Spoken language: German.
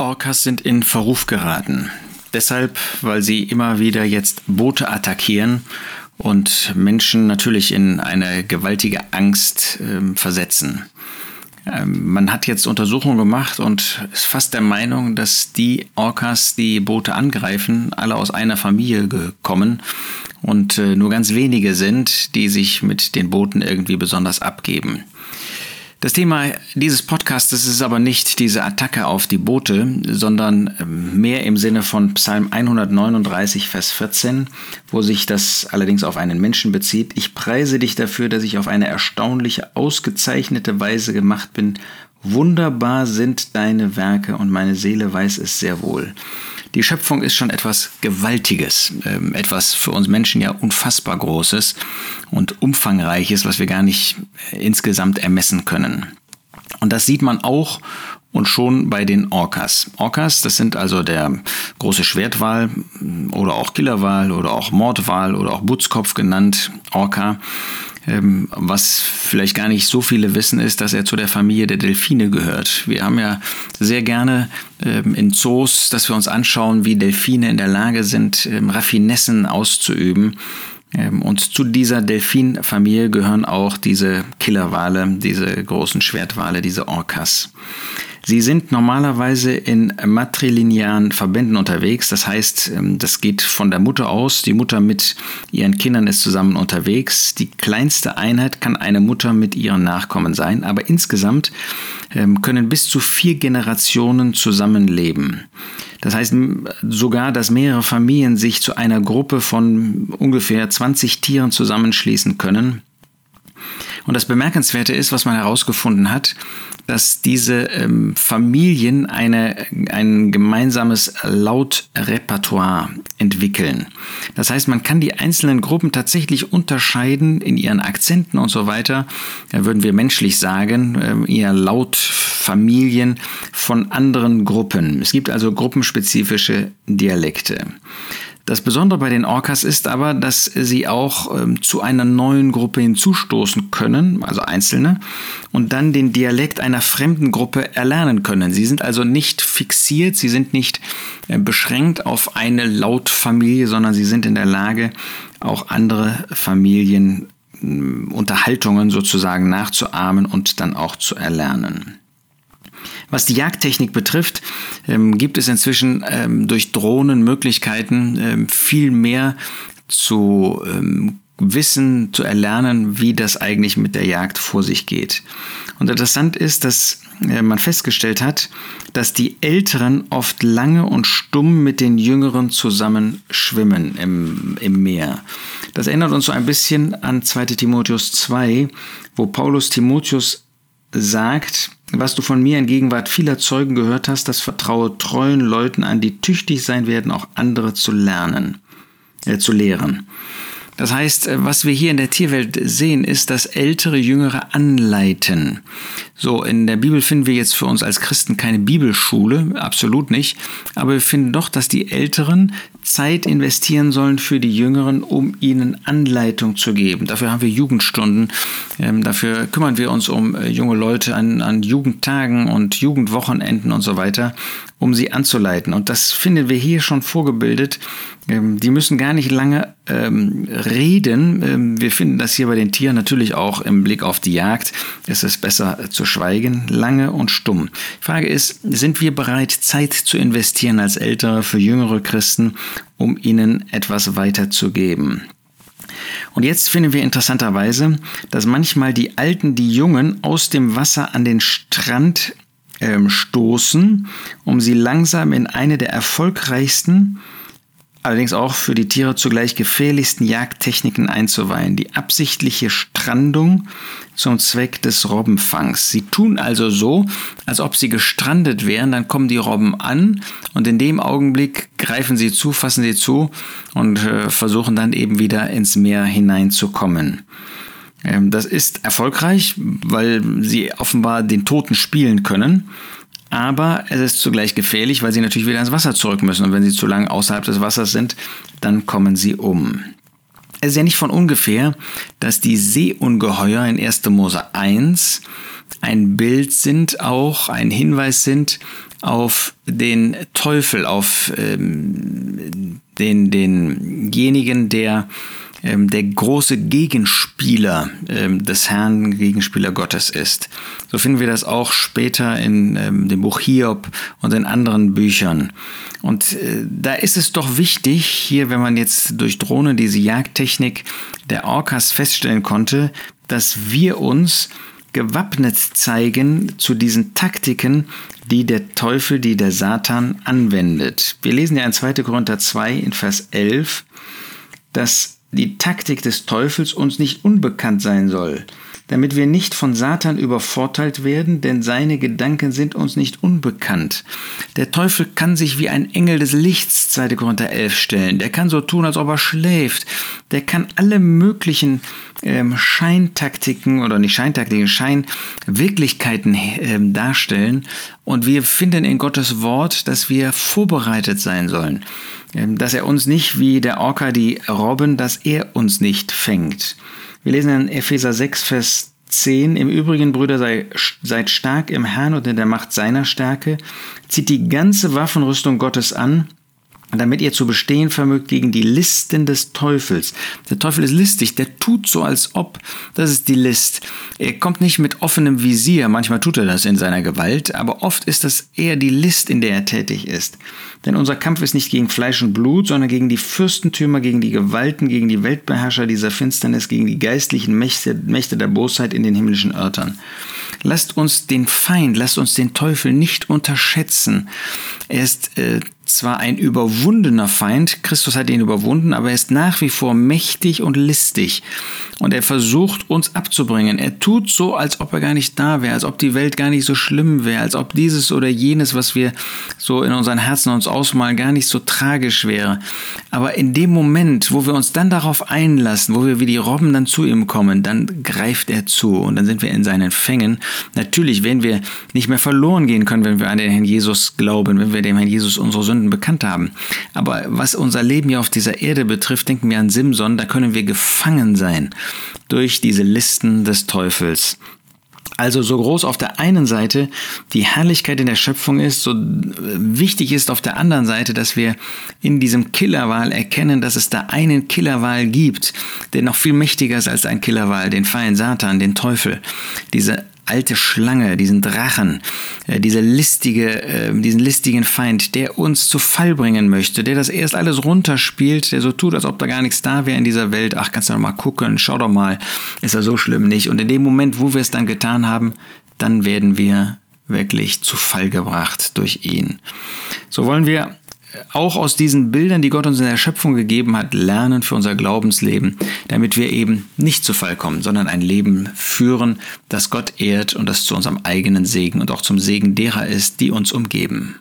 Orcas sind in Verruf geraten. Deshalb, weil sie immer wieder jetzt Boote attackieren und Menschen natürlich in eine gewaltige Angst äh, versetzen. Ähm, man hat jetzt Untersuchungen gemacht und ist fast der Meinung, dass die Orcas, die Boote angreifen, alle aus einer Familie kommen und äh, nur ganz wenige sind, die sich mit den Booten irgendwie besonders abgeben. Das Thema dieses Podcasts ist aber nicht diese Attacke auf die Boote, sondern ähm, mehr im Sinne von Psalm 139, Vers 14, wo sich das allerdings auf einen Menschen bezieht. Ich preise dich dafür, dass ich auf eine erstaunliche, ausgezeichnete Weise gemacht bin. Wunderbar sind deine Werke und meine Seele weiß es sehr wohl. Die Schöpfung ist schon etwas Gewaltiges, ähm, etwas für uns Menschen ja unfassbar Großes und Umfangreiches, was wir gar nicht äh, insgesamt ermessen können. Und das sieht man auch und schon bei den Orcas. Orcas, das sind also der große Schwertwal oder auch Killerwal oder auch Mordwal oder auch Butzkopf genannt, Orca. Ähm, was vielleicht gar nicht so viele wissen, ist, dass er zu der Familie der Delfine gehört. Wir haben ja sehr gerne ähm, in Zoos, dass wir uns anschauen, wie Delfine in der Lage sind, ähm, Raffinessen auszuüben. Und zu dieser Delfinfamilie gehören auch diese Killerwale, diese großen Schwertwale, diese Orcas. Sie sind normalerweise in matrilinearen Verbänden unterwegs. Das heißt, ähm, das geht von der Mutter aus. Die Mutter mit ihren Kindern ist zusammen unterwegs. Die kleinste Einheit kann eine Mutter mit ihren Nachkommen sein. Aber insgesamt ähm, können bis zu vier Generationen zusammenleben. Das heißt sogar, dass mehrere Familien sich zu einer Gruppe von ungefähr 20 Tieren zusammenschließen können. Und das Bemerkenswerte ist, was man herausgefunden hat, dass diese ähm, Familien eine, ein gemeinsames Lautrepertoire entwickeln. Das heißt, man kann die einzelnen Gruppen tatsächlich unterscheiden in ihren Akzenten und so weiter, da würden wir menschlich sagen, äh, ihr Lautfamilien von anderen Gruppen. Es gibt also gruppenspezifische Dialekte. Das Besondere bei den Orcas ist aber, dass sie auch ähm, zu einer neuen Gruppe hinzustoßen können, also Einzelne, und dann den Dialekt einer fremden Gruppe erlernen können. Sie sind also nicht fixiert, sie sind nicht äh, beschränkt auf eine Lautfamilie, sondern sie sind in der Lage, auch andere Familien Unterhaltungen sozusagen nachzuahmen und dann auch zu erlernen. Was die Jagdtechnik betrifft, ähm, gibt es inzwischen ähm, durch Drohnen Möglichkeiten, ähm, viel mehr zu ähm, wissen, zu erlernen, wie das eigentlich mit der Jagd vor sich geht. Und interessant ist, dass äh, man festgestellt hat, dass die Älteren oft lange und stumm mit den Jüngeren zusammen schwimmen im, im Meer. Das erinnert uns so ein bisschen an 2 Timotheus 2, wo Paulus Timotheus sagt, was du von mir in Gegenwart vieler Zeugen gehört hast, das vertraue treuen Leuten an, die tüchtig sein werden, auch andere zu lernen, äh, zu lehren. Das heißt, äh, was wir hier in der Tierwelt sehen, ist, dass ältere Jüngere anleiten. So, in der Bibel finden wir jetzt für uns als Christen keine Bibelschule, absolut nicht, aber wir finden doch, dass die Älteren Zeit investieren sollen für die Jüngeren, um ihnen Anleitung zu geben. Dafür haben wir Jugendstunden, ähm, dafür kümmern wir uns um äh, junge Leute an, an Jugendtagen und Jugendwochenenden und so weiter, um sie anzuleiten. Und das finden wir hier schon vorgebildet. Ähm, die müssen gar nicht lange ähm, reden. Ähm, wir finden das hier bei den Tieren natürlich auch im Blick auf die Jagd. Es ist besser äh, zu schweigen, lange und stumm. Die Frage ist, sind wir bereit, Zeit zu investieren als Ältere für jüngere Christen, um ihnen etwas weiterzugeben? Und jetzt finden wir interessanterweise, dass manchmal die Alten die Jungen aus dem Wasser an den Strand ähm, stoßen, um sie langsam in eine der erfolgreichsten, allerdings auch für die Tiere zugleich gefährlichsten Jagdtechniken einzuweihen, die absichtliche Strandung zum Zweck des Robbenfangs. Sie tun also so, als ob sie gestrandet wären, dann kommen die Robben an und in dem Augenblick greifen sie zu, fassen sie zu und äh, versuchen dann eben wieder ins Meer hineinzukommen. Ähm, das ist erfolgreich, weil sie offenbar den Toten spielen können. Aber es ist zugleich gefährlich, weil sie natürlich wieder ins Wasser zurück müssen. Und wenn sie zu lange außerhalb des Wassers sind, dann kommen sie um. Es ist ja nicht von ungefähr, dass die Seeungeheuer in 1. Mose 1 ein Bild sind, auch ein Hinweis sind auf den Teufel, auf ähm, den, denjenigen, der der große Gegenspieler ähm, des Herrn, Gegenspieler Gottes ist. So finden wir das auch später in ähm, dem Buch Hiob und in anderen Büchern. Und äh, da ist es doch wichtig, hier, wenn man jetzt durch Drohne diese Jagdtechnik der Orcas feststellen konnte, dass wir uns gewappnet zeigen zu diesen Taktiken, die der Teufel, die der Satan anwendet. Wir lesen ja in 2. Korinther 2 in Vers 11, dass die Taktik des Teufels uns nicht unbekannt sein soll, damit wir nicht von Satan übervorteilt werden, denn seine Gedanken sind uns nicht unbekannt. Der Teufel kann sich wie ein Engel des Lichts, 2. Korinther 11, stellen. Der kann so tun, als ob er schläft. Der kann alle möglichen ähm, Scheintaktiken oder nicht Scheintaktiken, Scheinwirklichkeiten ähm, darstellen. Und wir finden in Gottes Wort, dass wir vorbereitet sein sollen. Ähm, dass er uns nicht wie der Orca die Robben, dass er uns nicht fängt. Wir lesen in Epheser 6, Vers 10. Im Übrigen, Brüder, sei, seid stark im Herrn und in der Macht seiner Stärke. Zieht die ganze Waffenrüstung Gottes an, damit ihr zu bestehen vermögt gegen die Listen des Teufels. Der Teufel ist listig, der tut so, als ob. Das ist die List. Er kommt nicht mit offenem Visier, manchmal tut er das in seiner Gewalt, aber oft ist das eher die List, in der er tätig ist. Denn unser Kampf ist nicht gegen Fleisch und Blut, sondern gegen die Fürstentümer, gegen die Gewalten, gegen die Weltbeherrscher dieser Finsternis, gegen die geistlichen Mächte, Mächte der Bosheit in den himmlischen Örtern. Lasst uns den Feind, lasst uns den Teufel nicht unterschätzen. Er ist äh, zwar ein überwundener Feind, Christus hat ihn überwunden, aber er ist nach wie vor mächtig und listig. Und er versucht uns abzubringen. Er tut so, als ob er gar nicht da wäre, als ob die Welt gar nicht so schlimm wäre, als ob dieses oder jenes, was wir so in unseren Herzen uns ausmalen, gar nicht so tragisch wäre. Aber in dem Moment, wo wir uns dann darauf einlassen, wo wir wie die Robben dann zu ihm kommen, dann greift er zu und dann sind wir in seinen Fängen. Natürlich werden wir nicht mehr verloren gehen können, wenn wir an den Herrn Jesus glauben, wenn wir dem Herrn Jesus unsere Sünden bekannt haben. Aber was unser Leben hier auf dieser Erde betrifft, denken wir an Simson, da können wir gefangen sein durch diese Listen des Teufels. Also so groß auf der einen Seite die Herrlichkeit in der Schöpfung ist, so wichtig ist auf der anderen Seite, dass wir in diesem Killerwahl erkennen, dass es da einen Killerwahl gibt, der noch viel mächtiger ist als ein Killerwahl, den Feind Satan, den Teufel. Diese alte Schlange, diesen Drachen, äh, diese listige, äh, diesen listigen Feind, der uns zu Fall bringen möchte, der das erst alles runterspielt, der so tut, als ob da gar nichts da wäre in dieser Welt. Ach, kannst du doch mal gucken, schau doch mal, ist ja so schlimm nicht. Und in dem Moment, wo wir es dann getan haben, dann werden wir wirklich zu Fall gebracht durch ihn. So wollen wir auch aus diesen Bildern, die Gott uns in der Schöpfung gegeben hat, lernen für unser Glaubensleben, damit wir eben nicht zu Fall kommen, sondern ein Leben führen, das Gott ehrt und das zu unserem eigenen Segen und auch zum Segen derer ist, die uns umgeben.